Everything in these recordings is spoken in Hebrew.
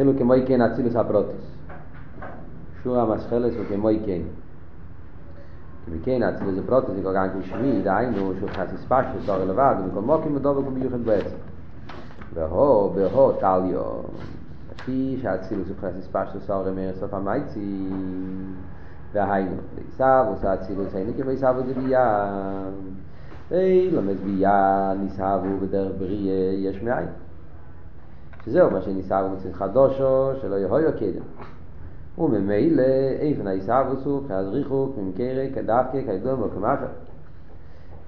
התחילו כמו כן אצילוס הפרוטיס. שור המסחלס הוא כמו כן. מכן אצילוס הפרוטיס זה כך כשמי, דהיינו שהוא חס הספשטוס אור לבד, ומכל מוקים ודובק ומיוחד בעצם. והו, בהו טליו, לפי שהאצילוס הוא חס הספשטוס אור אמר סוף המייצי, והיינו, בעיסב עושה אצילוס, היינו כבעיסב ודבייה. אילומד ביה ניסהבו בדרך בריא יש מאין. שזהו מה שניסהבו מצד חדושו שלא יהיו קדם. וממילא איפן הישהבו סוך כעזריחו כמקרה כדווקא כידום וכמחר.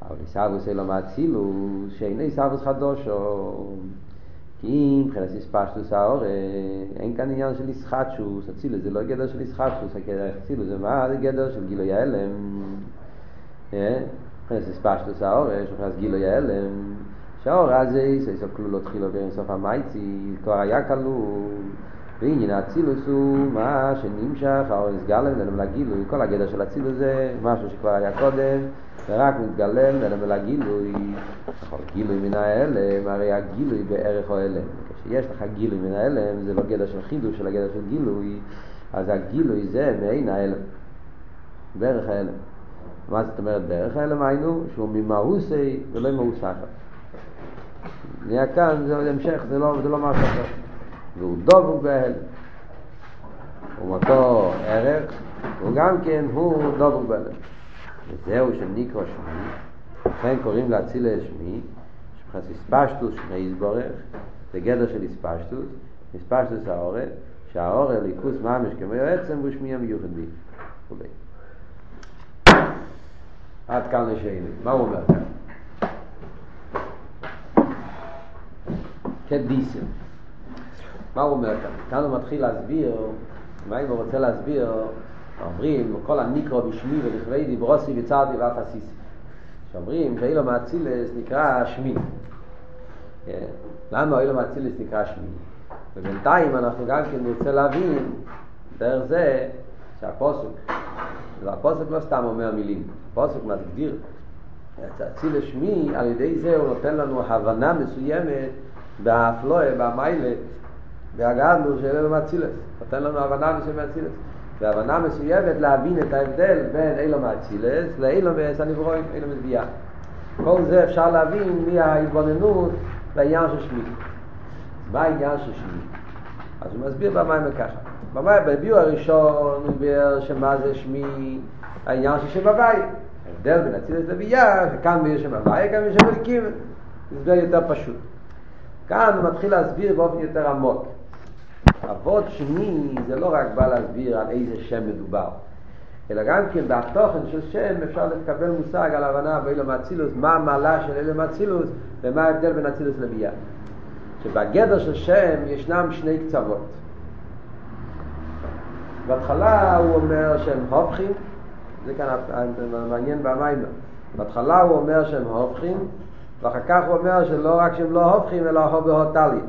אבל הישהבו זה לא מאצילו שאין הישהבו חדושו. כי אם מבחינת הספשטוס האורן, אין כאן עניין של ישחטשוס, אצילו זה לא גדר של ישחטשוס, אצילו זה מה? זה גדר של גילוי ההלם. מבחינת הספשטוס האורש, מבחינת גילוי ההלם, שהאור הזה, סוף כלולו תחילו בין סוף המייצי, כבר היה כלול, ועניין האצילוס הוא מה שנמשך, האור נסגר להם לגילוי, כל הגדר של אצילוס זה משהו שכבר היה קודם, ורק מתגלם להם לגילוי, נכון, גילוי מן ההלם, הרי הגילוי בערך או הלם, כשיש לך גילוי מן ההלם, זה לא גדר של חידוש, אלא גדר של גילוי, אז הגילוי זה מעין ההלם, בערך ההלם. מה זאת אומרת דרך ההלם היינו? שהוא ממהוסי ולא ממהוס אחר. נהיה כאן, זה המשך, זה לא, זה לא משהו אחר. והוא דבוק בהלם. הוא אותו ערך, וגם כן הוא דבוק בהלם. וזהו שניקרו שמי, לכן קוראים להציל שמי, שמחס הספשטוס שמי יסבורך, זה גדר של הספשטוס, הספשטוס האורל, שהאורל ליכוס ממש כמו עצם הוא שמי המיוחד בי. עד כאן לשאלה. מה הוא אומר כאן? כדיסם. מה הוא אומר כאן? כאן הוא מתחיל להסביר, מה אם הוא רוצה להסביר, אומרים, כל הניקרו בשמי ולכבי דיברוסי וצרתי ואף עשיסי. שאומרים שאילו מאצילס נקרא שמי. למה אילו מאצילס נקרא שמי? ובינתיים אנחנו גם כן נרצה להבין דרך זה שהפוסק, והפוסק לא סתם אומר מילים, הפוסק מסביר אציל שמי, על ידי זה הוא נותן לנו הבנה מסוימת באפלואה, במיילה, בהגענו של אלו מאצילס, נותן לנו הבנה מסוימת מאצילס. והבנה מסוימת להבין את ההבדל בין אילו מאצילס לאילו מהנברואים, אילו מזביעה. כל זה אפשר להבין מההתבוננות לעניין של שמי. מה העניין של שמי? אז הוא מסביר במים ככה. במים, בביאו הראשון הוא ביאר שמה זה שמי, העניין של שם הוואי. ההבדל בין אצילס לביאה, שכאן ביאר שם הוואי, כאן ביאר שם הליקים. זה יותר פשוט. כאן הוא מתחיל להסביר באופן יותר עמוק. אבות שני זה לא רק בא להסביר על איזה שם מדובר, אלא גם כן בתוכן של שם אפשר לקבל מושג על הבנה באילו מאצילוס, מה המעלה של אילו מאצילוס ומה ההבדל בין אצילוס לביאה. שבגדר של שם ישנם שני קצוות. בהתחלה הוא אומר שהם הופכים, זה כאן מעניין במים. בהתחלה הוא אומר שהם הופכים, ואחר כך הוא אומר שלא רק שהם לא הופכים, אלא הו בהוטלי.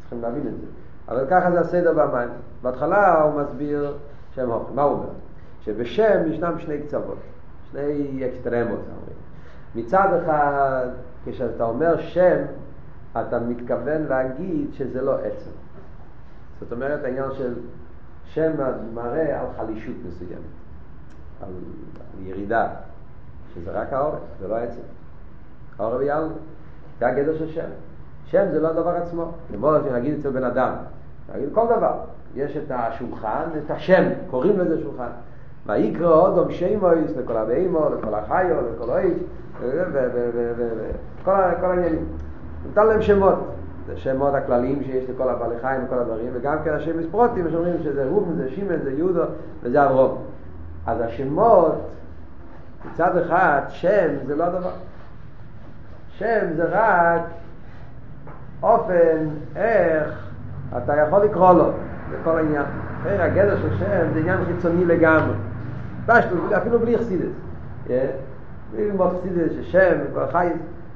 צריכים להבין את זה. אבל ככה זה הסדר במים. בהתחלה הוא מסביר שהם הופכים. מה הוא אומר? שבשם ישנם שני קצוות, שני אקסטרמות. מצד אחד, כשאתה אומר שם, אתה מתכוון להגיד שזה לא עצם. זאת אומרת, העניין של שם מראה על חלישות מסוימת, על, ירידה, שזה רק העורף, זה לא עצם. העורף יעלו, זה הגדר של שם. שם זה לא הדבר עצמו, כמו שנגיד אצל בן אדם, נגיד כל דבר, יש את השולחן, את השם, קוראים לזה שולחן. ויקרא אודום שמויס לכל הבהמו, לכל החיו, לכל האיש, וכל העניינים. נתן להם שמות. זה שמות הכלליים שיש לכל הבעלי חיים וכל הדברים, וגם כן השם מספרוטים, שאומרים שזה רובן, זה שימן, זה יהודו, וזה אברום. אז השמות, מצד אחד, שם זה לא דבר. שם זה רק אופן, איך אתה יכול לקרוא לו, זה כל העניין. אחרי הגדר של שם זה עניין חיצוני לגמרי. פשטוס, אפילו בלי חסידס. בלי ללמוד חסידס ששם, וכל חי,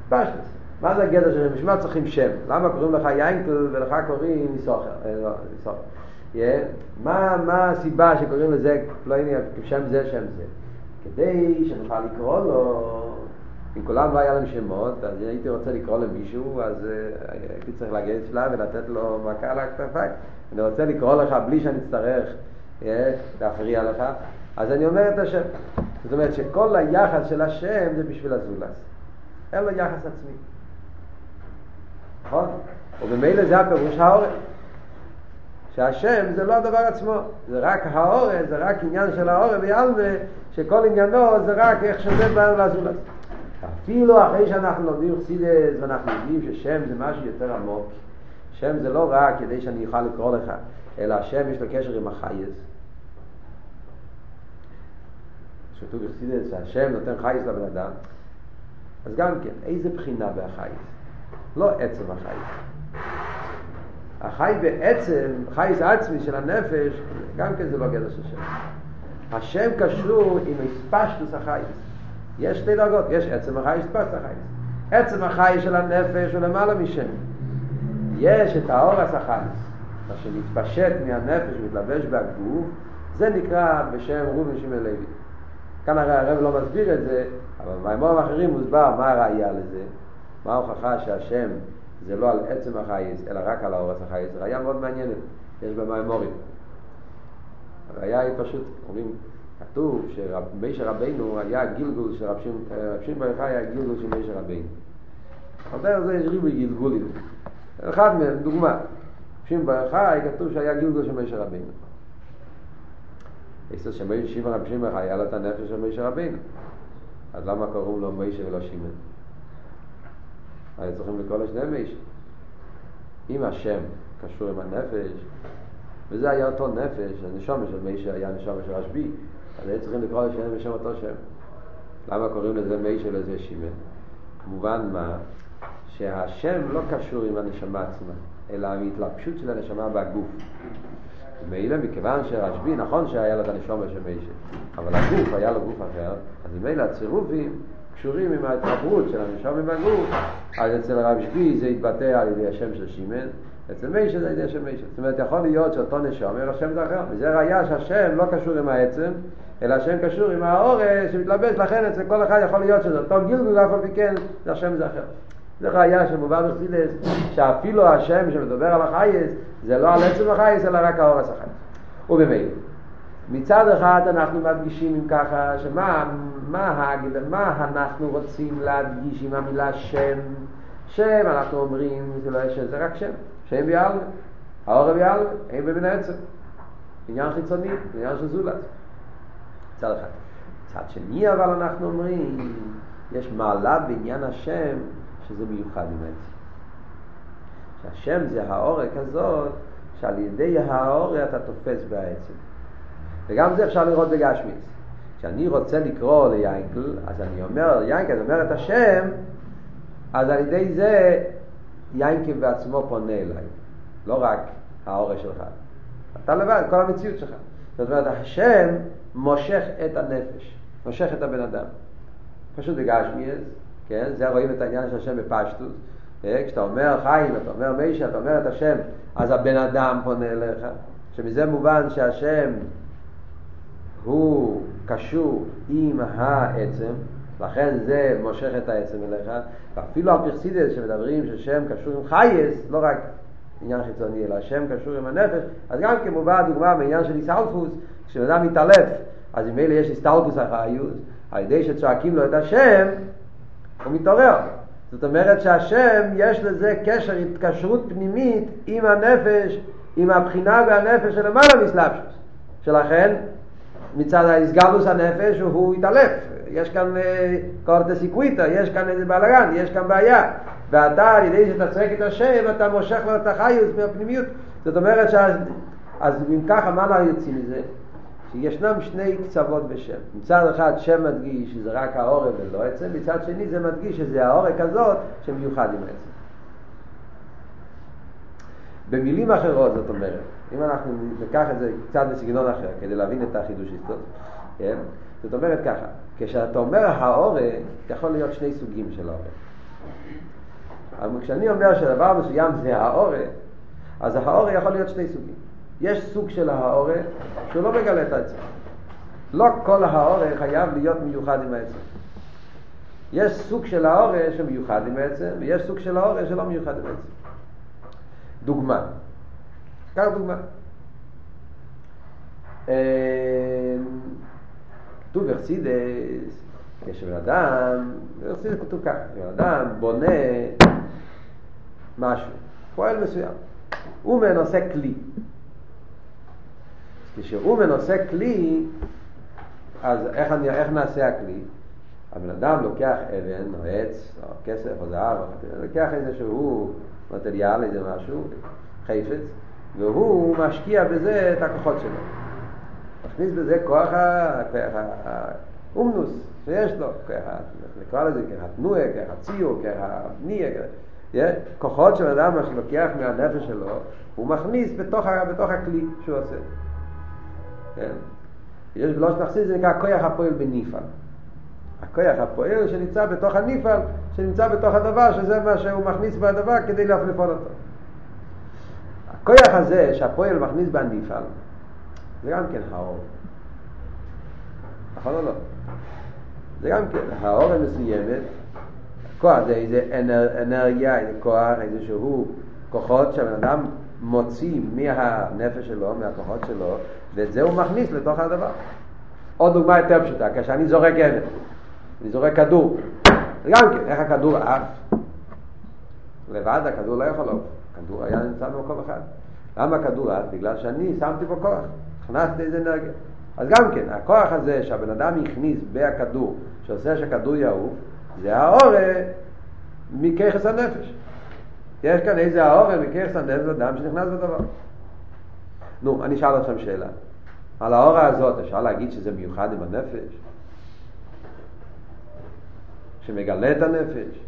פשטוס. מה זה הגדר שלהם? בשביל מה צריכים שם? למה קוראים לך יינקל ולך קוראים ניסוחר? מה, מה הסיבה שקוראים לזה פלויני שם זה שם זה? כדי שנוכל לקרוא לו אם כולם לא היה להם שמות, אז הייתי רוצה לקרוא למישהו, אז uh, הייתי צריך להגיד שלב ולתת לו מכה על הכתפיים. אני רוצה לקרוא לך בלי שאני אצטרך uh, להפריע לך, אז אני אומר את השם. זאת אומרת שכל היחס של השם זה בשביל הזולס. אין לו יחס עצמי. נכון? ובמילא זה הפירוש העורף. שהשם זה לא הדבר עצמו, זה רק העורף, זה רק עניין של העורף ויעלמה, שכל עניינו זה רק איך שזה בא לזולת. אפילו אחרי שאנחנו לומדים חסידס ואנחנו יודעים ששם זה משהו יותר עמוק, שם זה לא רק כדי שאני אוכל לקרוא לך, אלא השם יש לו קשר עם החייס. כתוב בחסידס שהשם נותן חייס לבן אדם, אז גם כן, איזה בחינה בהחייס? לא עצם החייס. החי בעצם, חייס עצמי של הנפש, גם כן זה לא גדר של שם. השם קשור עם הספשטוס החייס. יש שתי דרגות, יש עצם החייס, הספשטוס החייס. עצם החייס של הנפש הוא למעלה משם. יש את האורס החייס, מה שמתפשט מהנפש ומתלבש בהגוף, זה נקרא בשם רובין שמעון לוי. כאן הרי הרב לא מסביר את זה, אבל במימורים אחרים מוסבר מה הראייה לזה, מה ההוכחה שהשם זה לא על עצם החייס, אלא רק על האורס החייס. ראייה מאוד מעניינת, יש במימורים. הראייה היא פשוט, אומרים, כתוב שמישר רבינו היה גילגול של רב שמעון בר יוחאי היה גילגול של מישר רבינו. אומר זה יש ריבוי גלגולים. אחד מהם, דוגמה, שמעון בר יוחאי כתוב שהיה גילגול של מישר רבינו. יש לו שמי רב שמעון היה לו את הנפש של מישר רבינו. אז למה קוראים לו מישר ולא שמעון? היו צריכים לקרוא לשני מישר. אם השם קשור עם הנפש, וזה היה אותו נפש, הנשומה של מישר היה נשומה של רשב"י, אז היו צריכים לקרוא לשניהם בשם אותו שם. למה קוראים לזה מישר לזה שימן? כמובן מה? שהשם לא קשור עם הנשמה עצמה, אלא עם התלבשות של הנשמה בגוף. ומילא מכיוון שרשב"י, נכון שהיה לו את הנשומה של מישר, אבל הגוף היה לו גוף אחר, אז ממילא הצירופים קשורים עם ההתחברות של הנשום עם הגוף, אז אצל הרב שבי זה יתבטא על ידי השם של שימן, אצל מישה זה על ידי השם מישה. זאת אומרת, יכול להיות שאותו נשום, אבל השם זה אחר. וזה ראייה שהשם לא קשור עם העצם, אלא השם קשור עם האורס שמתלבש, לכן אצל כל אחד יכול להיות שזה אותו גילגול, אף על פי כן, זה השם זה אחר. זה ראייה שמובא בחסידס, שאפילו השם שמדבר על החייס, זה לא על עצם החייס, אלא רק האורס החייס. ובמילא. מצד אחד אנחנו מדגישים אם ככה, שמה מה, מה אנחנו רוצים להדגיש עם המילה שם? שם, אנחנו אומרים, זה לא שם, זה רק שם, שם ביאלמה, האור ביאלמה, אין בבין העצם. עניין חיצוני, עניין של זולת. מצד אחד. מצד שני אבל אנחנו אומרים, יש מעלה בעניין השם שזה מיוחד עם העצם. שהשם זה האור הזאת, שעל ידי האור אתה תופס בעצם. וגם זה אפשר לראות בגשמיץ. כשאני רוצה לקרוא ליינקל, אז אני אומר, יינקל, אני אומר את השם, אז על ידי זה יינקל בעצמו פונה אליי, לא רק האורש שלך. אתה לבד, כל המציאות שלך. זאת אומרת, השם מושך את הנפש, מושך את הבן אדם. פשוט בגשמיאס, כן? זה רואים את העניין של השם בפשטוס. אה, כשאתה אומר חיים, אתה אומר מישה, אתה אומר את השם, אז הבן אדם פונה אליך. שמזה מובן שהשם הוא קשור עם העצם, לכן זה מושך את העצם אליך, ואפילו על פרסידס שמדברים ששם קשור עם חייס, לא רק עניין חיצוני, אלא השם קשור עם הנפש, אז גם כמובן דוגמה בעניין של איסאלפוס, כשאדם מתעלף, אז אם אלה יש איסטלפוס החיוס, על ידי שצועקים לו את השם, הוא מתעורר. זאת אומרת שהשם יש לזה קשר, התקשרות פנימית עם הנפש, עם הבחינה והנפש של למעלה מסלבשוס. שלכן מצד ההסגלוס הנפש הוא התעלף. יש כאן אה, קורטה סיקוויטה, יש כאן איזה בלאגן, יש כאן בעיה. ואתה, על ידי שאתה צועק את השם, אתה מושך לו את החיוס מהפנימיות. זאת אומרת שאז, אז אם ככה, מה אנחנו יוצאים מזה? שישנם שני קצוות בשם. מצד אחד שם מדגיש שזה רק העורק ולא עצם, מצד שני זה מדגיש שזה העורק הזאת שמיוחד עם עצם. במילים אחרות, זאת אומרת, אם אנחנו ניקח את זה קצת בסגנון אחר, כדי להבין את החידוש היסטורי, כן? זאת אומרת ככה, כשאתה אומר האורק, יכול להיות שני סוגים של האורק. אבל כשאני אומר שדבר מסוים זה האורק, אז האורק יכול להיות שני סוגים. יש סוג של האורק שהוא לא מגלה את העצם. לא כל האורק חייב להיות מיוחד עם העצם. יש סוג של האורש שמיוחד עם עצם, ויש סוג של האורש שלא מיוחד עם עצם. דוגמה. קח דוגמה. כתוב בחסידס, כשבן אדם, בחסידס כתוב ככה, בן אדם בונה משהו, פועל מסוים. הוא מנושא כלי. כשהוא מנושא כלי, אז איך, אני, איך נעשה הכלי? הבן אדם לוקח אבן או עץ או כסף או זהב, לוקח איזשהו מטריאל, איזה משהו, חפץ, והוא משקיע בזה את הכוחות שלו. מכניס בזה כוח האומנוס שיש לו, נקרא לזה ככה תנועה, ככה ציור, ככה בנייה, כוחות של אדם שלוקח מהנפש שלו, הוא מכניס בתוך, בתוך הכלי שהוא עושה. כן? יש בלוש תכסיס זה נקרא כוח הפועל בניפל. הכוח הפועל שנמצא בתוך הניפל, שנמצא בתוך הדבר, שזה מה שהוא מכניס בדבר כדי לפעול אותו. הכוח הזה שהפועל מכניס בניפל, זה גם כן האור. נכון או לא? זה גם כן, האור המסוימת, כוח זה איזה אנרגיה, איזה כוח, איזה שהוא כוחות שהבן אדם מוציא מהנפש שלו, מהכוחות שלו, ואת זה הוא מכניס לתוך הדבר. עוד דוגמה יותר פשוטה, כשאני זורק אבן, אני זורק כדור, גם כן, איך הכדור עף? לבד הכדור לא יכול לעוף, הכדור היה נמצא במקום אחד. למה הכדור עף? בגלל שאני שמתי בו כוח, הכנסתי איזה אנרגיה. אז גם כן, הכוח הזה שהבן אדם הכניס בהכדור, שעושה שהכדור יעוף, זה האורה מככס הנפש. יש כאן איזה האורה מככס הנפש אדם שנכנס בדבר. נו, אני אשאל אתכם שאלה. על האורה הזאת אפשר להגיד שזה מיוחד עם הנפש? שמגלה את הנפש?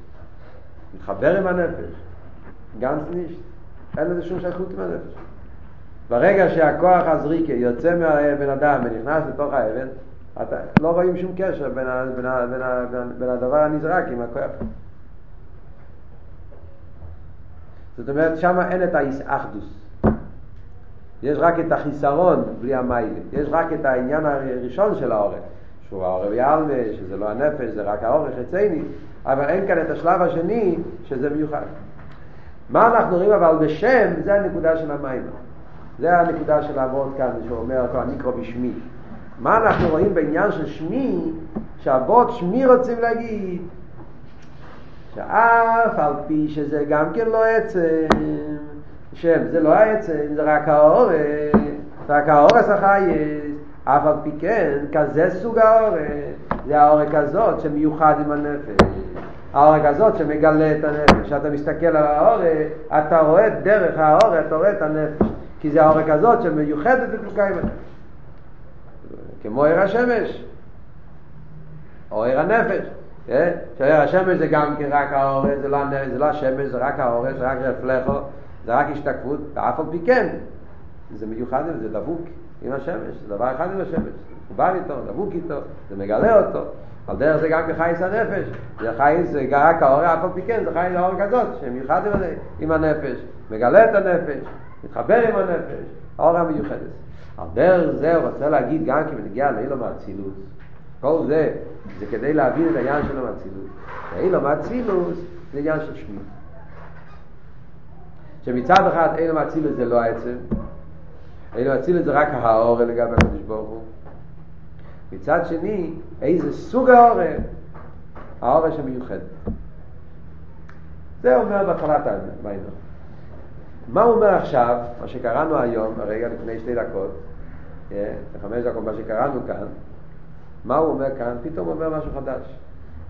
מתחבר עם הנפש? גנץ נישט. אין לזה שום שייכות עם הנפש. ברגע שהכוח הזריקה יוצא מהבן אדם ונכנס לתוך האבן, אתה, לא רואים שום קשר בין, ה, בין, ה, בין, ה, בין, בין הדבר הנזרק עם הכוח. זאת אומרת, שם אין את האחדוס. יש רק את החיסרון בלי המיילה. יש רק את העניין הראשון של העורף, שהוא העורף יעלמה, שזה לא הנפש, זה רק העורף חצייני, אבל אין כאן את השלב השני, שזה מיוחד. מה אנחנו רואים אבל בשם, זה הנקודה של המים. זה הנקודה של אבות כאן, שהוא אומר, אני קרוא בשמי. מה אנחנו רואים בעניין של שמי, שאבות שמי רוצים להגיד, שאף על פי שזה גם כן לא עצם, שם זה לא העצם, זה רק האורס, רק האורס החייס, אף על פי כן, כזה סוג האורס, זה האורק הזאת שמיוחד עם הנפש. האורק הזאת שמגלה את הנפש. כשאתה מסתכל על האורק, אתה רואה דרך האורק, אתה רואה את הנפש. כי זה האורק הזאת שמיוחדת הנפש. כמו עיר השמש, או עיר הנפש. אה? שעיר השמש זה גם כן רק האורק, זה לא, זה לא השמש, זה רק האורק, זה רק רפלכו, זה רק השתקפות, ואף על פי כן, זה מיוחד, זה דבוק עם השמש, זה דבר אחד עם השמש, בא איתו, דבוק איתו, זה מגלה אותו, על דרך זה גם כחייס הנפש, זה חייס, זה רק האור, אף על פי כן, זה חייס האור כזאת, שמיוחד עם הנפש, מגלה את הנפש, מתחבר עם הנפש, האור המיוחדת. על דרך זה הוא רוצה להגיד גם כי מנגיע לאילום האצילות, כל זה, זה כדי להבין את העניין של האצילות. אילום האצילות זה עניין של שמיעה. שמצד אחד אילום האצילות זה לא העצם, אילום האצילות זה רק האור לגבי הקדוש ברוך הוא. מצד שני, איזה סוג האור? האור שמיוחד. זה אומר בהתחלת המיימר. מה הוא אומר עכשיו, מה שקראנו היום, הרגע לפני שתי דקות, חמש דקות, מה שקראנו כאן, מה הוא אומר כאן? פתאום הוא אומר משהו חדש.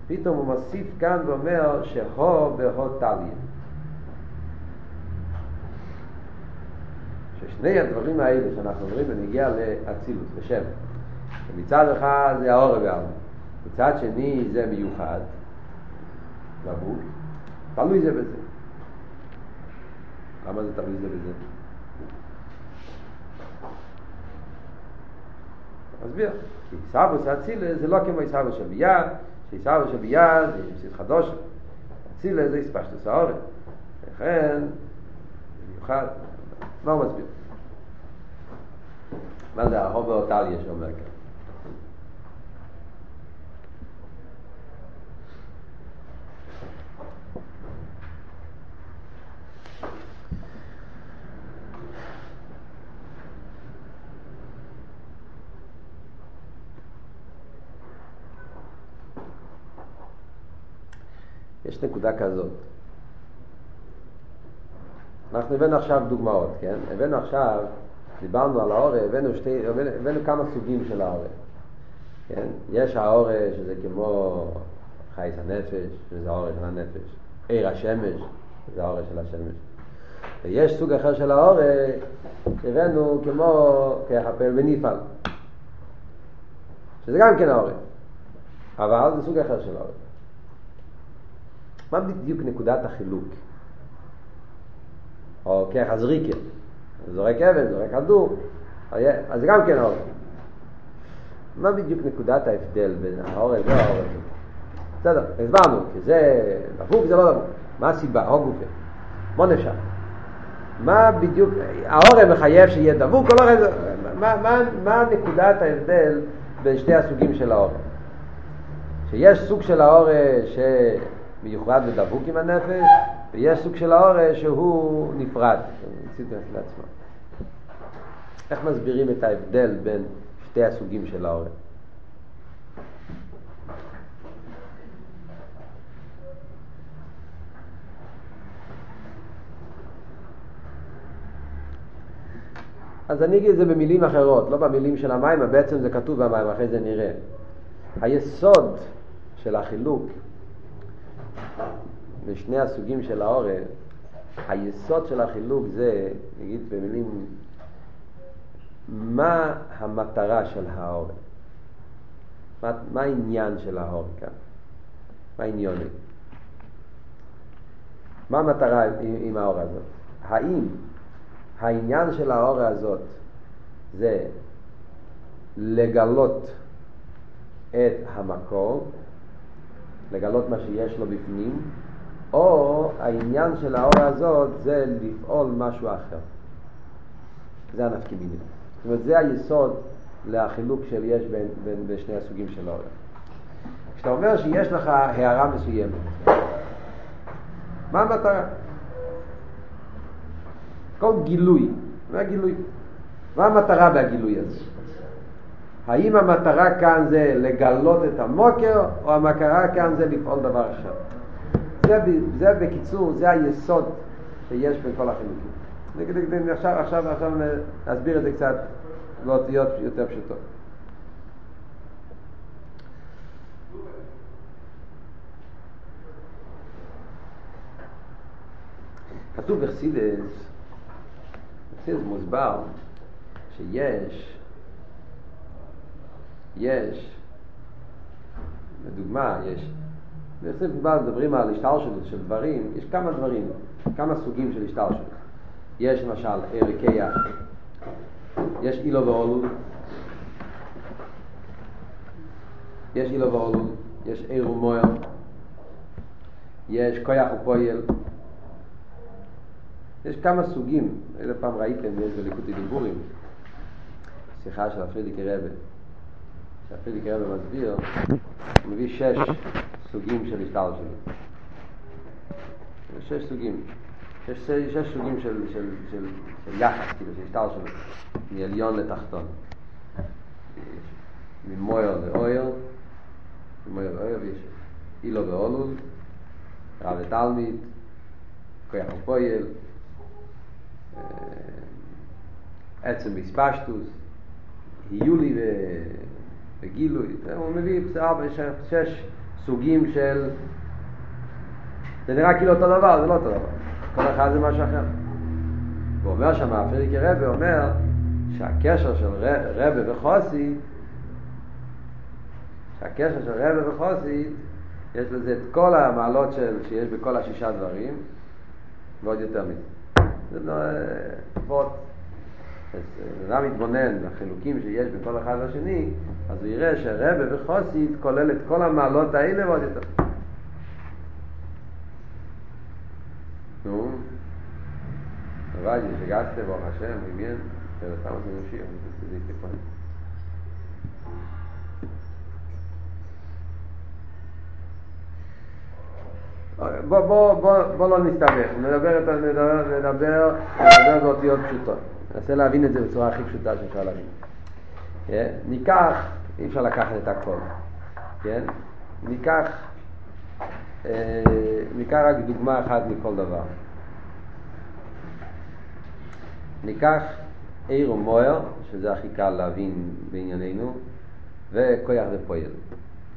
פתאום הוא מוסיף כאן ואומר שהו בהו טליה. ששני הדברים האלה שאנחנו אומרים ונגיע לאצילות, בשם, מצד אחד זה האור והעלמה, מצד שני זה מיוחד, לבוק, תלוי זה בזה. למה זה תלוי זה בזה? מסביר, כי עיסאוווס אצילה זה לא כמו עיסאוווס של ביד, שעיסאוווס של ביד זה ימסית חדוש, אצילה זה הספשטוס האורן, לכן זה מיוחד, מה הוא מסביר? מה זה ההובר אותליה שאומר כאן? יש נקודה כזאת. אנחנו הבאנו עכשיו דוגמאות, כן? הבאנו עכשיו, דיברנו על העורף, הבאנו, שתי, הבאנו, הבאנו כמה סוגים של העורף. כן? יש העורף שזה כמו חייס הנפש, שזה העורף של הנפש. עיר השמש, זה העורף של השמש. ויש סוג אחר של העורף שהבאנו כמו כחפל ונפעל. שזה גם כן העורף. אבל זה סוג אחר של העורף. מה בדיוק נקודת החילוק? או ככה זריקה, זורק אבן, זורק כדור, אז זה גם כן העורף. מה בדיוק נקודת ההבדל בין העורף והעורף? בסדר, הסברנו, כי זה דפוק זה לא דפוק. מה הסיבה? הוג גופה. בוא נפשט. מה בדיוק, העורף מחייב שיהיה דבוק או לא, מה, מה, נקודת ההבדל בין שתי הסוגים של העורף? שיש סוג של העורף שמיוחד ודבוק עם הנפש, ויש סוג של העורף שהוא נפרד. איך מסבירים את ההבדל בין שתי הסוגים של העורף? אז אני אגיד את זה במילים אחרות, לא במילים של המים, בעצם זה כתוב במים, אחרי זה נראה. היסוד של החילוק בשני הסוגים של העורף, היסוד של החילוק זה, נגיד במילים, מה המטרה של העורף? מה, מה העניין של העורף כאן? מה העניון? מה המטרה עם האור הזאת? האם העניין של האורה הזאת זה לגלות את המקור, לגלות מה שיש לו בפנים, או העניין של האורה הזאת זה לפעול משהו אחר. זה הנפקי מינים. זאת אומרת, זה היסוד לחילוק של יש בין, בין, בין שני הסוגים של האורה. כשאתה אומר שיש לך הערה מסוימת, מה המטרה? כל גילוי, מה גילוי? מה המטרה בגילוי הזה? האם המטרה כאן זה לגלות את המוקר, או המטרה כאן זה לפעול דבר אחר? זה, זה בקיצור, זה היסוד שיש בכל החינוכים. עכשיו, עכשיו, עכשיו נסביר את זה קצת באותיות יותר פשוטות. כתוב בחסידס זה מוסבר שיש, יש, לדוגמה, יש, בעצם מדברים על השתלשלות של דברים, יש כמה דברים, כמה סוגים של השתלשלות. יש למשל ערכי יש אילו ואולול, יש אילו ואולול, יש עיר ומויר, יש כויח ופויל, יש כמה סוגים, איזה פעם ראיתם, יש בליקוטי דיבורים, שיחה של הפרידיקי רבה, שהפרידיקי רבה מסביר, הוא מביא שש סוגים של השטר שלו. שש סוגים. יש שש סוגים של, של, של, של יחס, כאילו, של השטר שלו, מעליון לתחתון. ממויר לאויר, ממויר לאויר, ויש אילו ואולול, רב ותלמיד, כוח ופויל, עצם מספשטוס, היולי וגילוי, הוא מביא ארבע, שש סוגים של... זה נראה כאילו אותו דבר, זה לא אותו דבר. כל אחד זה משהו אחר. הוא אומר שם, הפריקי רבי אומר שהקשר של רבי וחוסי, שהקשר של רבי וחוסי, יש לזה את כל המעלות של, שיש בכל השישה דברים, ועוד יותר מזה. זה לא... אז אדם מתבונן בחילוקים שיש בכל אחד והשני, אז הוא יראה שהרבה וחוסית כולל את כל המעלות האלה ועוד יותר. נו, אבל שגעתם ברוך השם, עניין, סתם זה משיח, זה יתקפן. בוא, בוא, בוא, בוא לא נסתבך, נדבר, נדבר, נדבר באותיות פשוטות. ננסה להבין את זה בצורה הכי פשוטה שאפשר להבין. כן? ניקח, אי אפשר לקחת את הכל, כן? ניקח אה, ניקח רק דוגמה אחת מכל דבר. ניקח עיר ומוער, שזה הכי קל להבין בענייננו, וכויח ופועל,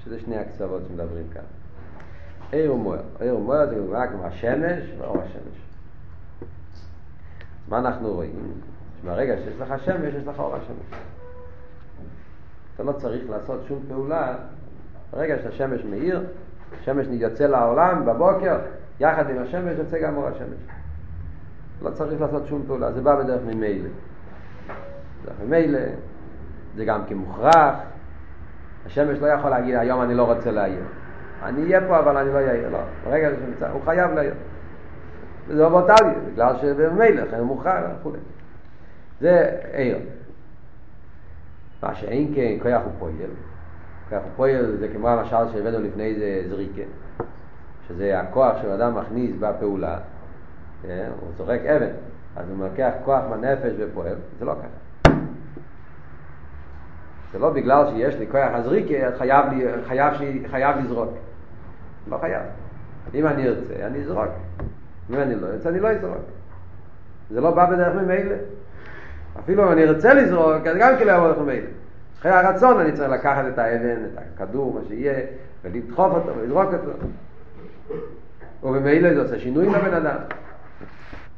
שזה שני הקצוות שמדברים כאן. עיר ומוער, עיר ומוער זה רק כמו השמש ואור השמש. מה אנחנו רואים? שברגע שיש לך שמש, יש לך אור השמש. אתה לא צריך לעשות שום פעולה, ברגע שהשמש מאיר, השמש יוצא לעולם בבוקר, יחד עם השמש יוצא גם אור השמש. לא צריך לעשות שום פעולה, זה בא בדרך ממילא. בדרך ממילא, זה גם כמוכרח. השמש לא יכול להגיד, היום אני לא רוצה להעיר. אני אהיה פה אבל אני לא אעיר, לא. ברגע שנמצא, הוא חייב להעיר. וזה לא באותלי, בגלל שבמילא, לכן הוא מוכרח וכו'. זה עיר. מה שאין כן, כוח הוא פועל. כוח הוא פועל זה כמו המשל שהבאנו לפני זה זריקה. שזה הכוח שאדם מכניס בפעולה. כן? הוא זורק אבן, אז הוא לוקח כוח מהנפש ופועל, זה לא ככה. זה לא בגלל שיש לי כוח הזריקה, חייב, לי, חייב, חייב לזרוק. לא חייב. אם אני ארצה, אני אזרוק. אם אני לא ארצה, אני לא אזרוק. זה לא בא בדרך ממילא. אפילו אם אני ארצה לזרוק, אז גם כן לא יבוא בדרך ממילא. אחרי הרצון אני צריך לקחת את האבן, את הכדור, מה שיהיה, ולדחוף אותו, ולזרוק אותו. ובמילא זה עושה שינוי לבן אדם.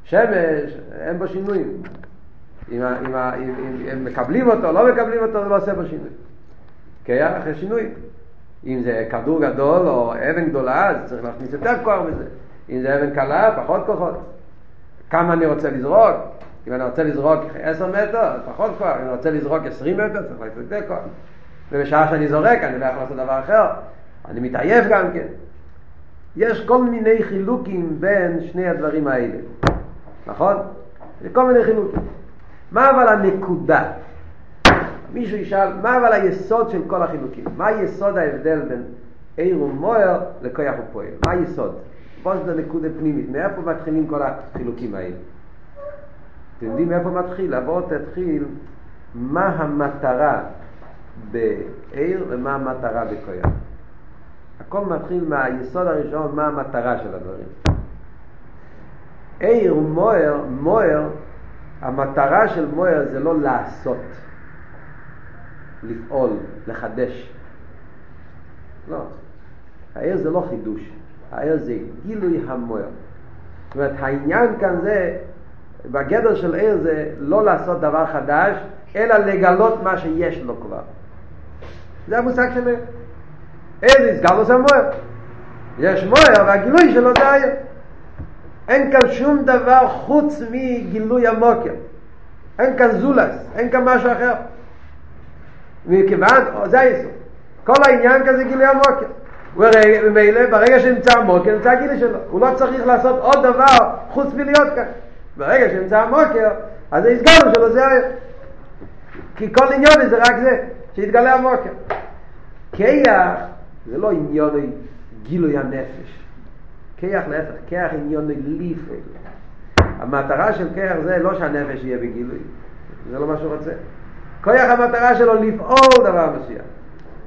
שמש, אין בו שינויים. אם, אם, אם, אם, מקבלים אותו, לא מקבלים אותו, זה לא עושה בו שינוי. כיח יש שינוי. אם זה כדור גדול או אבן גדולה, אז צריך להכניס יותר כוח מזה. אם זה אבן קלה, פחות כוחות. כמה אני רוצה לזרוק? אם אני רוצה לזרוק עשר מטר, פחות כוח. אם אני רוצה לזרוק עשרים מטר, צריך לעשות יותר כוח. ובשעה שאני זורק, אני לא יכול לעשות דבר אחר. אני מתעייף גם כן. יש כל מיני חילוקים בין שני הדברים האלה. נכון? זה כל מיני חילוקים. מה אבל הנקודה? מישהו ישאל, מה אבל היסוד של כל החילוקים? מה יסוד ההבדל בין עיר ומוער לכוח ופועל? מה היסוד? פה זה נקודה פנימית, מאיפה מתחילים כל החילוקים האלה? אתם יודעים מאיפה מתחיל? בואו תתחיל מה המטרה בעיר ומה המטרה בכוח. הכל מתחיל מהיסוד הראשון, מה המטרה של הדברים. עיר מויר, מויר, המטרה של מויר זה לא לעשות, לפעול, לחדש. לא. העיר זה לא חידוש, העיר זה גילוי המויר. זאת אומרת, העניין כאן זה, בגדר של עיר זה לא לעשות דבר חדש, אלא לגלות מה שיש לו כבר. זה המושג של עיר. עיר זה הסגלוס המויר. יש מויר והגילוי שלו זה העיר. אין כאן שום דבר חוץ מגילוי המוקר. אין כאן זולס, אין כאן משהו אחר. מכיוון, זה היסוד. כל העניין כזה גילוי המוקר. וממילא ברגע שנמצא המוקר נמצא הגילוי שלו. הוא לא צריך לעשות עוד דבר חוץ מלהיות כאן. ברגע שנמצא המוקר, אז זה הסגרנו שלו, זה היה. כי כל עניון זה רק זה, שהתגלה המוקר. כיח זה לא עניון גילוי הנפש. כיח להפך, כיח עניון ליפל. המטרה של כיח זה לא שהנפש יהיה בגילוי, זה לא מה שהוא רוצה. כיח המטרה שלו לפעול דבר מסוים.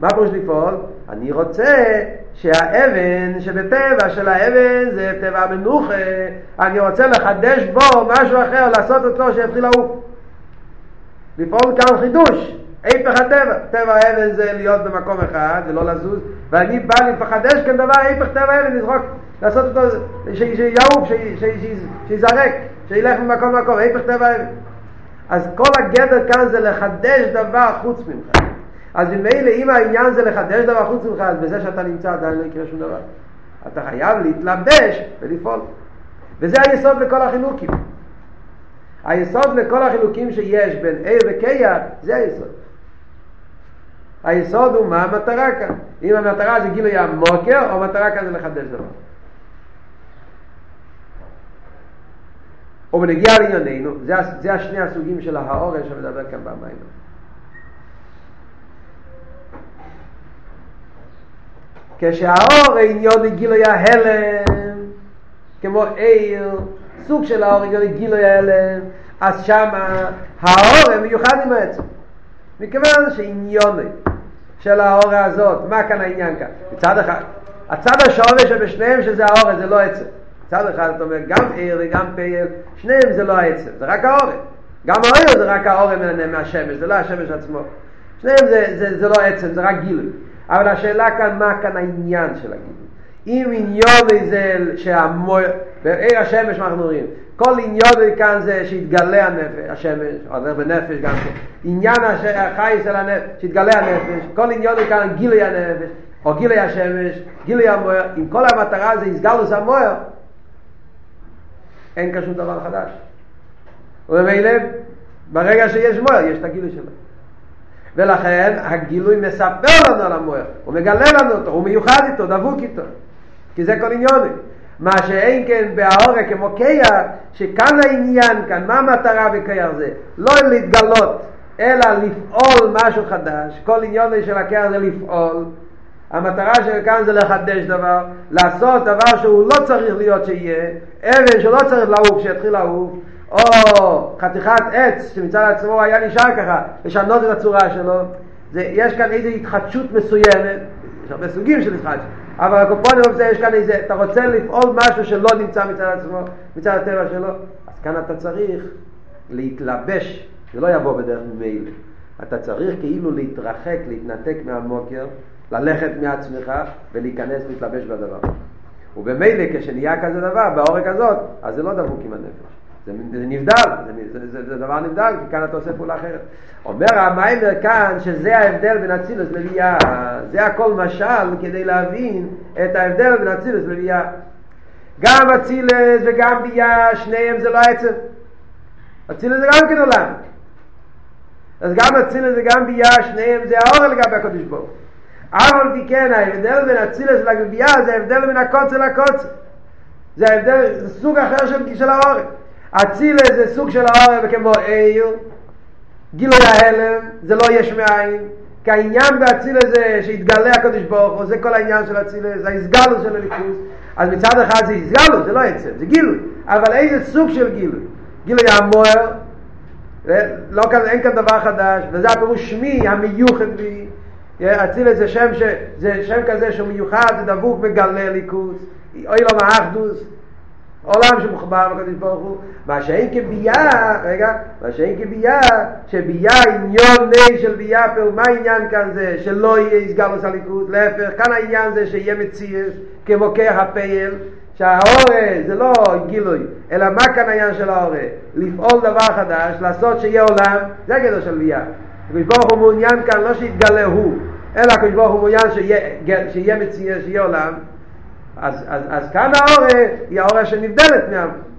מה פירוש לפעול? אני רוצה שהאבן שבטבע של האבן זה טבע מנוחה, אני רוצה לחדש בו משהו אחר, לעשות אותו שיתחיל לעוף. לפעול כאן חידוש, היפך הטבע. טבע האבן זה להיות במקום אחד ולא לזוז, ואני בא לחדש כאן דבר היפך טבע האבן, לזרוק לעשות אותו, שיעוף, שיזרק, שילך ממקום למקום, ההפך טבע האבן. אז כל הגדר כאן זה לחדש דבר חוץ ממך. אז ממילא אם העניין זה לחדש דבר חוץ ממך, אז בזה שאתה נמצא עדיין לא יקרה שום דבר. אתה חייב להתלבש ולפעול. וזה היסוד לכל החילוקים. היסוד לכל החילוקים שיש בין עיר וקייח, זה היסוד. היסוד הוא מה המטרה כאן. אם המטרה זה גילוי המוקר, או המטרה כאן זה לחדש דבר. ובנגיע לענייננו, זה, זה השני הסוגים של האורש שמדבר כאן במים. כשהאור עניון גילוי ההלם, כמו עיר, סוג של האור עניון גילוי ההלם, אז שמה האור מיוחד עם העצם. מכיוון שעניון של האור הזאת, מה כאן העניין כאן? מצד אחד, הצד השורש שבשניהם שזה האורן, זה לא עצם. צד אחד אתה אומר, גם עיר וגם פייל, שניהם זה לא העצם, זה רק האורן. גם האור זה רק האורן מהשמש, זה לא השמש עצמו. שניהם זה, זה, זה לא עצם, זה רק גילוי. אבל השאלה כאן, מה כאן העניין של הגילוי? אם עניון זה שהמוי, בעיר השמש אנחנו רואים, כל עניון כאן זה שיתגלה הנפש, השמש, או זה בנפש גם כן, עניין החי של הנפש, שיתגלה הנפש, כל עניון כאן גילוי הנפש, או גילוי השמש, גילוי המויר, אם כל המטרה זה יסגלוס המויר, אין כאן שום דבר חדש. ובמילא, ברגע שיש מויר, יש את הגילוי שלו. ולכן הגילוי מספר לנו על המויר, הוא מגלה לנו אותו, הוא מיוחד איתו, דבוק איתו. כי זה כל עניוני. מה שאין כן בהעורק כמו קייח, שכאן העניין כאן, מה המטרה בקייח זה? לא להתגלות, אלא לפעול משהו חדש. כל עניוני של הקייח זה לפעול. המטרה של כאן זה לחדש דבר, לעשות דבר שהוא לא צריך להיות שיהיה, אבן שלא צריך לעוף, שיתחיל לעוף, או חתיכת עץ שמצד עצמו היה נשאר ככה, לשנות את הצורה שלו. זה, יש כאן איזו התחדשות מסוימת, יש הרבה סוגים של התחדשות, אבל הקופונים זה יש כאן איזה, אתה רוצה לפעול משהו שלא נמצא מצד עצמו, מצד הטבע שלו, אז כאן אתה צריך להתלבש, זה לא יבוא בדרך ממילא. אתה צריך כאילו להתרחק, להתנתק מהמוקר, ללכת מעצמך ולהיכנס להתלבש בדבר. ובמילא כשנהיה כזה דבר, בעורק הזאת, אז זה לא דבוק עם הנפש. זה, זה נבדל, זה, זה, זה, זה דבר נבדל, כי כאן אתה עושה פעולה אחרת. אומר המיימר כאן שזה ההבדל בין אצילוס לביאה, זה הכל משל כדי להבין את ההבדל בין אצילוס לביאה. גם אצילס וגם ביאה, שניהם זה לא עצם. אצילס זה גם כן עולם. אז גם אצילס וגם ביאה, שניהם זה האור לגבי הקודש ברוך אבל כן, ההבדל בין אצילס לביאה זה ההבדל בין הקוצר לקוצר. זה ההבדל, זה סוג אחר של, של האור. אצילה זה סוג של האור כמו עיר, גילוי ההלם, זה לא יש מאין, כי העניין באצילה זה שהתגלה הקדוש ברוך הוא, זה כל העניין של אצילה, זה ההסגלות של הליכוז, אז מצד אחד זה הסגלות, זה לא עצם, זה גילוי, אבל איזה סוג של גילוי? גילוי המוער, לא כאן, אין כאן דבר חדש, וזה הפירוש שמי, המיוחד בי, אצילה זה שם, ש, זה שם כזה שהוא מיוחד, זה דבוק מגלה ליכוז, אוי לו מאחדוס, עולם שמוחבר בקדוש ברוך הוא, מה שאין כבייה, רגע, מה שאין כבייה, שבייה עניון ני של בייה, פה מה העניין כאן זה, שלא יהיה הסגלוס הליכוד, להפך, כאן העניין זה שיהיה מציאס, כמו כח הפייל, שההורה זה לא גילוי, אלא מה כאן העניין של ההורה? לפעול דבר חדש, לעשות שיהיה עולם, זה הגדר של בייה. הקדוש ברוך הוא מעוניין כאן לא שיתגלה הוא, אלא הקדוש ברוך הוא מעוניין שיהיה, שיהיה מציאס, שיהיה עולם, אז, אז, אז כאן האורה היא האורה שנבדלת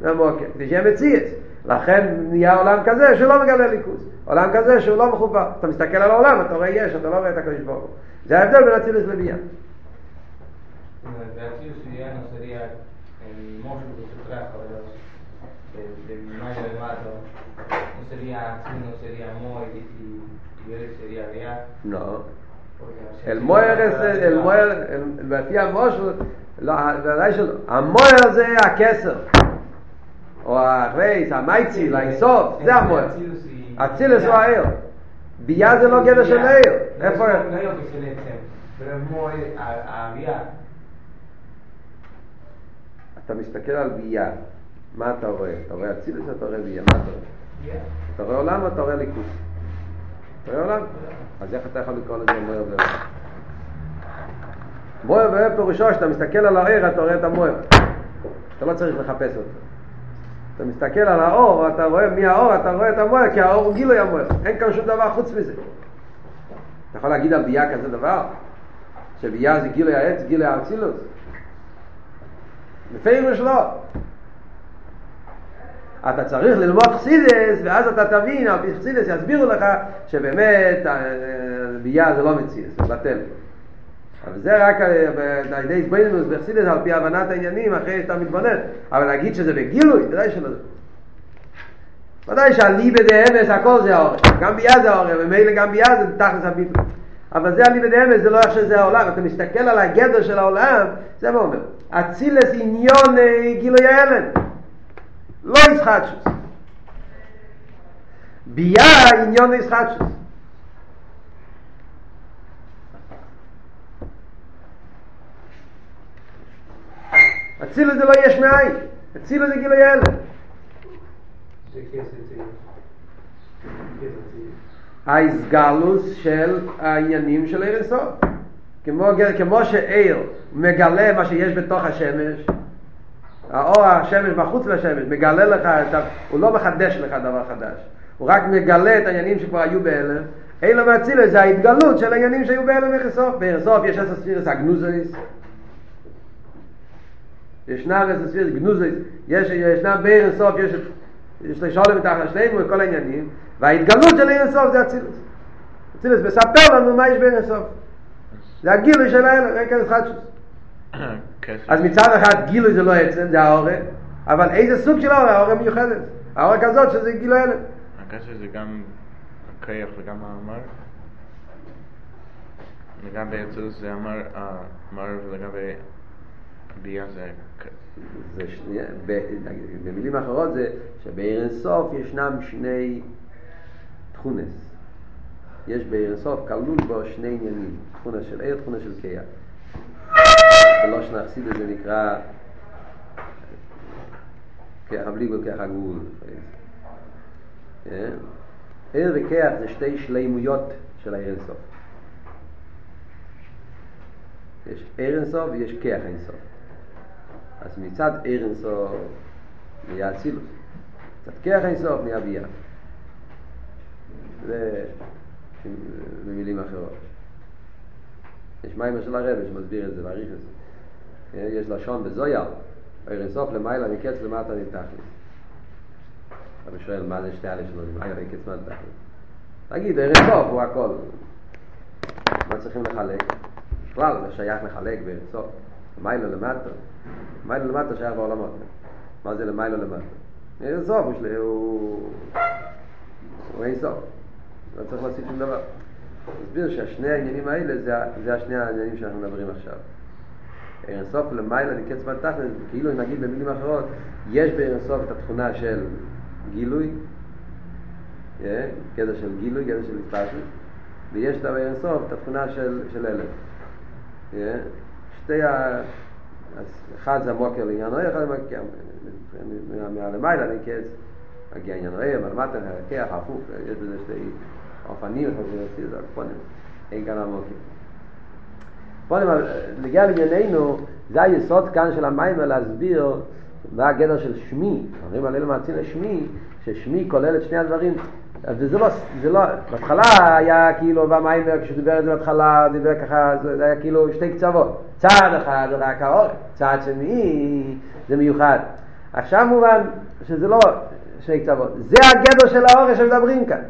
מהמוקר, כדי שיהיה מציאס. לכן נהיה עולם כזה שלא מגלה ליכוז. עולם כזה שהוא לא מחובר. אתה מסתכל על העולם, אתה רואה יש, אתה לא רואה את הקדוש ברוך הוא. זה ההבדל בין אצילוס לביאה. No. El mueres, el mueres, לפי המושל, לא, ודאי שלא. המויר זה הכסר. או הרייס, המייצי, לאיסוף, זה המויר. אצילס הוא העיר. ביה זה לא גדר של העיר. איפה? אתה מסתכל על ביה, מה אתה רואה? אתה רואה אצילס אתה רואה ביה? מה אתה רואה? אתה רואה עולם אתה רואה ליכוס? רואה עולם? אז איך אתה יכול לקרוא לזה מויר ולעולם? מויר ואוהב פירושו שאתה מסתכל על העיר אתה רואה את המויר אתה לא צריך לחפש אותו. אתה מסתכל על האור אתה רואה מי האור אתה רואה את המויר כי האור הוא גילוי המויר אין כאן שום דבר חוץ מזה. אתה יכול להגיד על ביה כזה דבר? שביה זה גילוי העץ גילוי האצילות בפירוש לא אתה צריך ללמוד חסידס ואז אתה תבין על פי חסידס יסבירו לך שבאמת ביה זה לא מציאס זה בטל. אבל זה רק על ידי הסבינוס בחסידס על פי הבנת העניינים אחרי שאתה מתבונן. אבל להגיד שזה בגילוי, ודאי שלא. ודאי שהליבה דאמס הכל זה האורש גם ביה זה האורש ומילא גם ביה זה תכלס הביטל אבל זה הליבה דאמס זה לא איך שזה העולם. אתה מסתכל על הגדר של העולם זה מה אומר. אצילס עניון גילוי האלן לא ישחטשוס ביה עניון ישחטשוס אצילוס זה לא יש מאין, אצילוס זה גילוי הלם. האיסגלוס של העניינים של עיר אינסוף. כמו, כמו שעיר מגלה מה שיש בתוך השמש, האור השמש בחוץ לשמש מגלה לך, הוא לא מחדש לך דבר חדש, הוא רק מגלה את העניינים שכבר היו בהלם, אילו מאצילס זה ההתגלות של העניינים שהיו בהלם מחסוף, בחסוף יש אסס פירס הגנוזויס, ישנם אסס פירס גנוזויס, יש, ישנם באר אינסוף, יש, יש לשאול מתחת שניהם וכל העניינים, וההתגלות של אינסוף זה אצילס. אצילס מספר לנו מה יש באר אינסוף. זה הגילוי של האלה, רק חדשוס. אז מצד אחד גילוי זה לא עצם, זה האורה, אבל איזה סוג של האורה? האורה מיוחדת. האורה כזאת שזה גילוי האלה. הקשר זה גם הכיח וגם המר? לגבי אצלוס זה אמר, אמר ולגבי ביאה זה... זה שני, במילים אחרות זה שבעיר אינסוף ישנם שני תכונס. יש בעיר אינסוף כלול בו שני עניינים, תכונה של עיר, תכונה של קייח. בלושן שנחסיד זה נקרא כיח בלי גבול כיח הגבול. עיר וכיח זה שתי שלימויות של העיר אינסוף. יש עיר אינסוף ויש כיח אינסוף. אז מצד עיר אינסוף נהיה אצילוס. מצד כיח אינסוף נהיה ביאה. זה במילים אחרות. יש מים של הרב שמסביר את זה, מעריך את זה. יש לשון בזויר, עיר סוף למעלה מקץ למטה נתחליס. אני שואל מה זה שתי אלה שלו, למעלה מקץ למטה נתחליס. תגיד, עיר סוף הוא הכל. מה צריכים לחלק? בכלל, זה שייך לחלק בעיר סוף. למעלה למטה. למעלה למטה שייך בעולמות. מה זה למעלה למטה? עיר סוף הוא... הוא אין סוף. לא צריך להוסיף שום דבר. נסביר שהשני העניינים האלה זה, זה השני העניינים שאנחנו מדברים עכשיו. אירסוף למעלה לקץ בתכלס, כאילו אם נגיד במילים אחרות, יש באירסוף את התכונה של גילוי, גדר של גילוי, גדר של התפשטות, ויש את באירסוף את התכונה של, של אלף. שתי ה... אחד זה המוקר לעניין אוהר, אחד מהלמעלה לקץ, מגיע עניין אוהר, מלמטה, הכח, הפוך, יש בזה שתי... אופנים, זה אין כאן עמוקים. קפונים, נגיע לענייננו, זה היסוד כאן של המים להסביר מה הגדר של שמי, אומרים על אלו מעצים לשמי, ששמי כולל את שני הדברים, וזה לא, זה לא, בהתחלה היה כאילו במים, כשהוא דיבר את זה בהתחלה, דיבר ככה, זה היה כאילו שתי קצוות, צעד אחד זה רק האור, צעד שני זה מיוחד. עכשיו מובן שזה לא שני קצוות, זה הגדר של האור שמדברים כאן.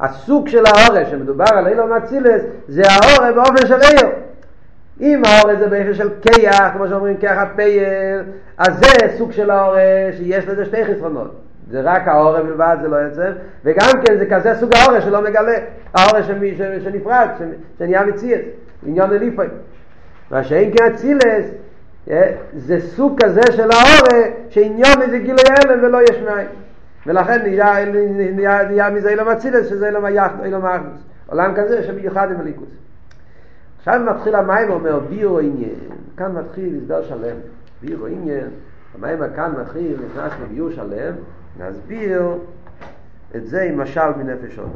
הסוג של האורש שמדובר על אילו מצילס זה האורש באופן של איר אם האורש זה באופן של קייח כמו שאומרים קייח הפייר אז זה סוג של האורש שיש לזה שתי חסרונות זה רק האורש בלבד זה לא יוצר וגם כן זה כזה סוג האורש שלא מגלה האורש שנפרד שנהיה מציאס עניין אליפוי מה שאין כן הצילס זה סוג כזה של האורש שעניין איזה גילוי הלם ולא יש מאין ולכן נהיה, מזה אילום אצילס שזה אילום היחד, אילום האחדוס. עולם כזה שמיוחד עם הליכוס. עכשיו מתחיל המים אומר ביו עניין, כאן מתחיל הסבר שלם, ביו עניין, המים כאן מתחיל, נכנס לביור שלם, נסביר את זה עם משל מנפש אודם.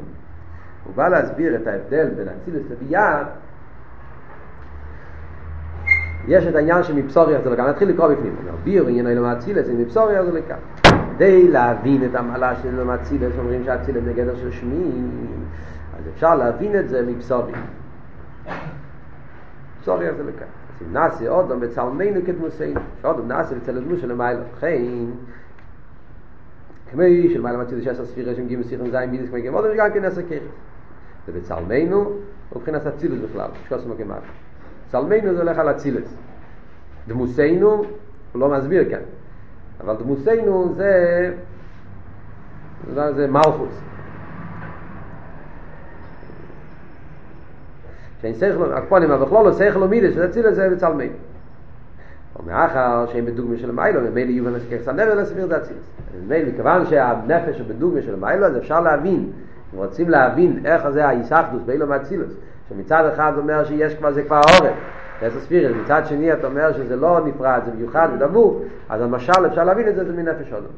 הוא בא להסביר את ההבדל בין אצילס לביאה. יש את העניין של מבשוריה זה לכאן, נתחיל לקרוא בפנים, ביור עניין אילום אצילס, מבשוריה זה לכאן. כדי להבין את המעלה של מצילס, אומרים שהצילס זה גדר של שמי, אז אפשר להבין את זה מבשורי. מבשורי זה לכאן. אז אם נעשה אודום בצלמנו כדמוסינו, שאודום נעשה בצל הדמוס של המעלה. לכן, כמו של מעלה מצילס שיש הספירה שם גימוס סיכם זין בידיס כמו גמודו, שגם כן נעשה ככס. ובצלמנו, מבחינת הצילס בכלל, שקוס מגמר. צלמנו זה הולך על הצילס. דמוסינו, הוא לא מסביר כאן. אבל דמוסנו זה זה, זה מלכוס שאין שכל, הקפונים, אבל לא שכל ומידס, ונציל את זה בצל מי. ומאחר שהם בדוגמה של מיילו, ומילא יהיו במסכך סנבר לסביר את הצילס. ומילא, כיוון שהנפש הוא בדוגמה של מיילו, אז אפשר להבין, אם רוצים להבין איך זה ההיסחדוס באילו מהצילוס, שמצד אחד אומר שיש כבר, זה כבר עורף, עשר ספירס, מצד שני אתה אומר שזה לא נפרד, זה מיוחד ודבור, אז המשל אפשר להבין את זה, זה מנפש אודום.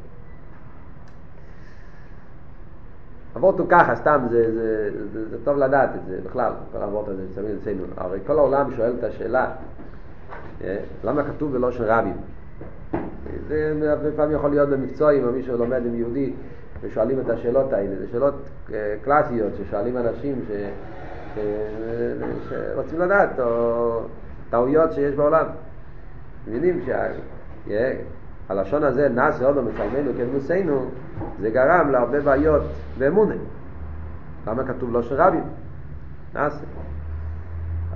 אבות הוא ככה, סתם, זה, זה, זה, זה טוב לדעת את זה בכלל, כל האבות הזה שמים אצלנו. הרי כל העולם שואל את השאלה, אה, למה כתוב בלושן רבים? זה הרבה פעמים יכול להיות במקצועים, או מישהו לומד עם יהודי, ושואלים את השאלות האלה. זה שאלות אה, קלאסיות ששואלים אנשים ש... ש... שרוצים לדעת, או טעויות שיש בעולם. מבינים שהלשון הזה, נעשה עוד מצלמנו כדמוסנו, זה גרם להרבה בעיות באמונה. למה כתוב לא של רבים? נעשה.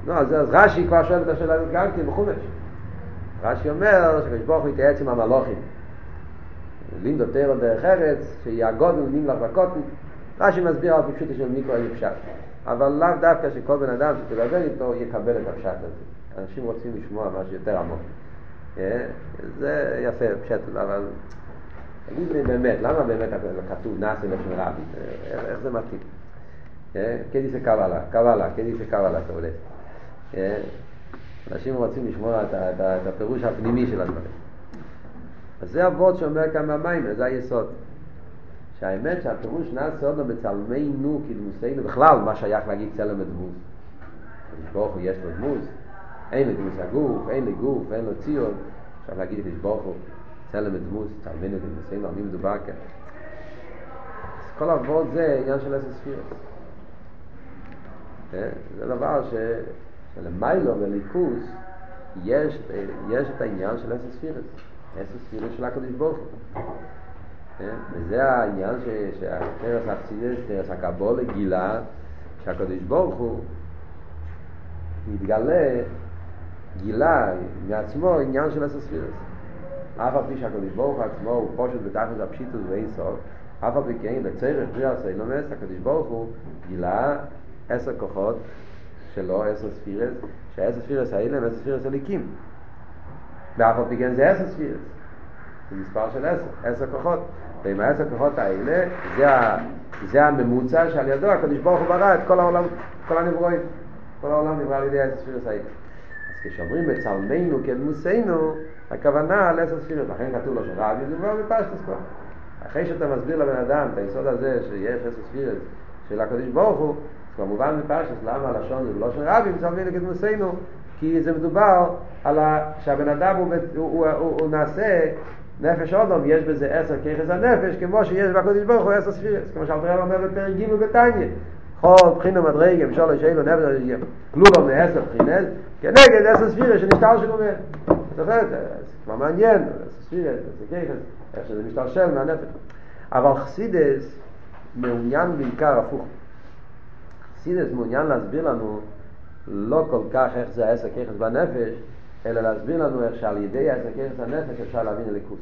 לא, אז, אז רש"י כבר שואל את השאלה הזאת גם כן בחומש. רש"י אומר שקדוש ברוך הוא יתייעץ עם המלוכים. לימדו תרא דרך ארץ, שיעגוד ונותנים לך בקוטן. רש"י מסביר על פשוט של מיקרו פשט. אבל לאו דווקא שכל בן אדם שתדבר איתו יקבל את הפשט הזה. אנשים רוצים לשמוע משהו יותר עמוק. אה? זה יפה, פשט, אבל תגיד לי באמת, למה באמת כתוב נאסי לשון רבי? איך זה מתאים? כדי זה קבלה, כדי זה קבלה, אתה עולה. אנשים רוצים לשמוע את הפירוש הפנימי של הדברים. אז זה אבות שאומר כאן במים, זה היסוד. שהאמת שהפירוש נעשה עוד בצלמנו כדמוסנו, בכלל מה שייך להגיד צלם ודמוס. ברוך הוא יש לו דמוס, אין לדמוס הגוף, אין לגוף, אין לו ציון, אפשר להגיד את ברוך הוא. צלם ודמוס, צלמנו כדמוסנו, על מי מדובר כאן. כל אבות זה עניין של עשר ספירות. זה דבר ש... שלמיילו וליכוס יש, יש את העניין של. עשר ספירות של הקדוש ברוך הוא. וזה העניין שתורת החסידות, תורת הקבלה גילה שהקדוש ברוך הוא מתגלה, גילה מעצמו עניין של ספירות. אף על פי שהקדוש ברוך הוא עצמו הוא פשוט בתכלית הפשיטות ואין סוף, אף על פי כן לצורך בריאת העולמות, הקדוש ברוך הוא גילה עשר כוחות שלו, עשר ספירות, שהעשר ספירות האלה הם עשר ספירות אלוקים. ואף על פי כן זה עשר ספירס. זה מספר של עשר, עשר כוחות. ועם העשר כוחות האלה, זה, זה הממוצע שעל ידו הקדוש ברוך הוא ברא את כל העולם, כל הנברואים. כל העולם נברא על ידי עשר ספירס האלה. אז כשאומרים בצלמנו כדמוסנו, הכוונה על עשר ספירס. לכן כתוב לו שרבי זה כבר בפשטוס כבר. אחרי שאתה מסביר לבן אדם את היסוד הזה שיש עשר ספירס של הקדוש ברוך הוא, כבר מובן מפשטוס למה הלשון זה בלא של רבי, מצלמנו כדמוסנו, כי זה מדובר על ה... שהבן אדם הוא, הוא, הוא, הוא נעשה נפש אודום, יש בזה עשר ככס הנפש, כמו שיש בקודש ברוך הוא עשר ספירס, כמו שאלתר אומר בפרק ג' בתניא. כל בחינו מדרגה, אפשר לשאלו נפש, כלולו מעשר בחינס, כנגד עשר ספירס שנשתל שלו מהם. זוכרת, זה כבר מעניין, עשר ספירס, עשר ככס, איך שזה משתלשל מהנפש. אבל חסידס מעוניין בעיקר הפוך. חסידס מעוניין להסביר לנו לא כל כך איך זה העשר ככס בנפש, אלא להסביר לנו איך שעל ידי עשר ככס הנפש אפשר להבין אליקוס.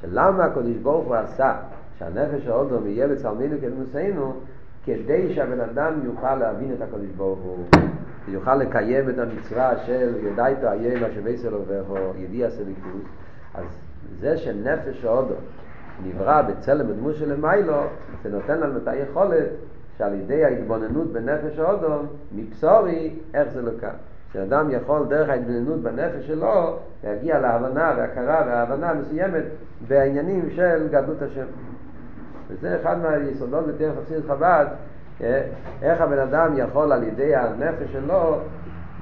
שלמה הקדוש ברוך הוא עשה שהנפש האודום יהיה בצלמנו כדמוסנו, כדי שהבן אדם יוכל להבין את הקדוש ברוך הוא, יוכל לקיים את המצווה של איה מה שבייסל עוברו, ידיע סליקוס, אז זה שנפש האודום נברא בצלם ודמות של למיילו, זה נותן לנו את היכולת שעל ידי ההתבוננות בנפש האודום, מבשורי, איך זה לוקח. שאדם יכול דרך ההתבוננות בנפש שלו להגיע להבנה והכרה והבנה מסוימת בעניינים של גדלות השם. וזה אחד מהיסודות בדרך חסיד חב"ד, איך הבן אדם יכול על ידי הנפש שלו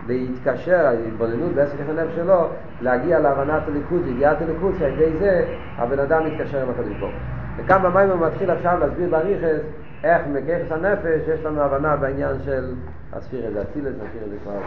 להתקשר, ההתבוננות בעסק הנפש שלו, להגיע להבנת הליכוד, ידיעת הליכוד, שעל ידי זה הבן אדם מתקשר עם הקדוש ברוך וכאן במים הוא מתחיל עכשיו להסביר בריכס איך מככס הנפש יש לנו הבנה בעניין של הספירה זה אצילס, הספירה זה כבר...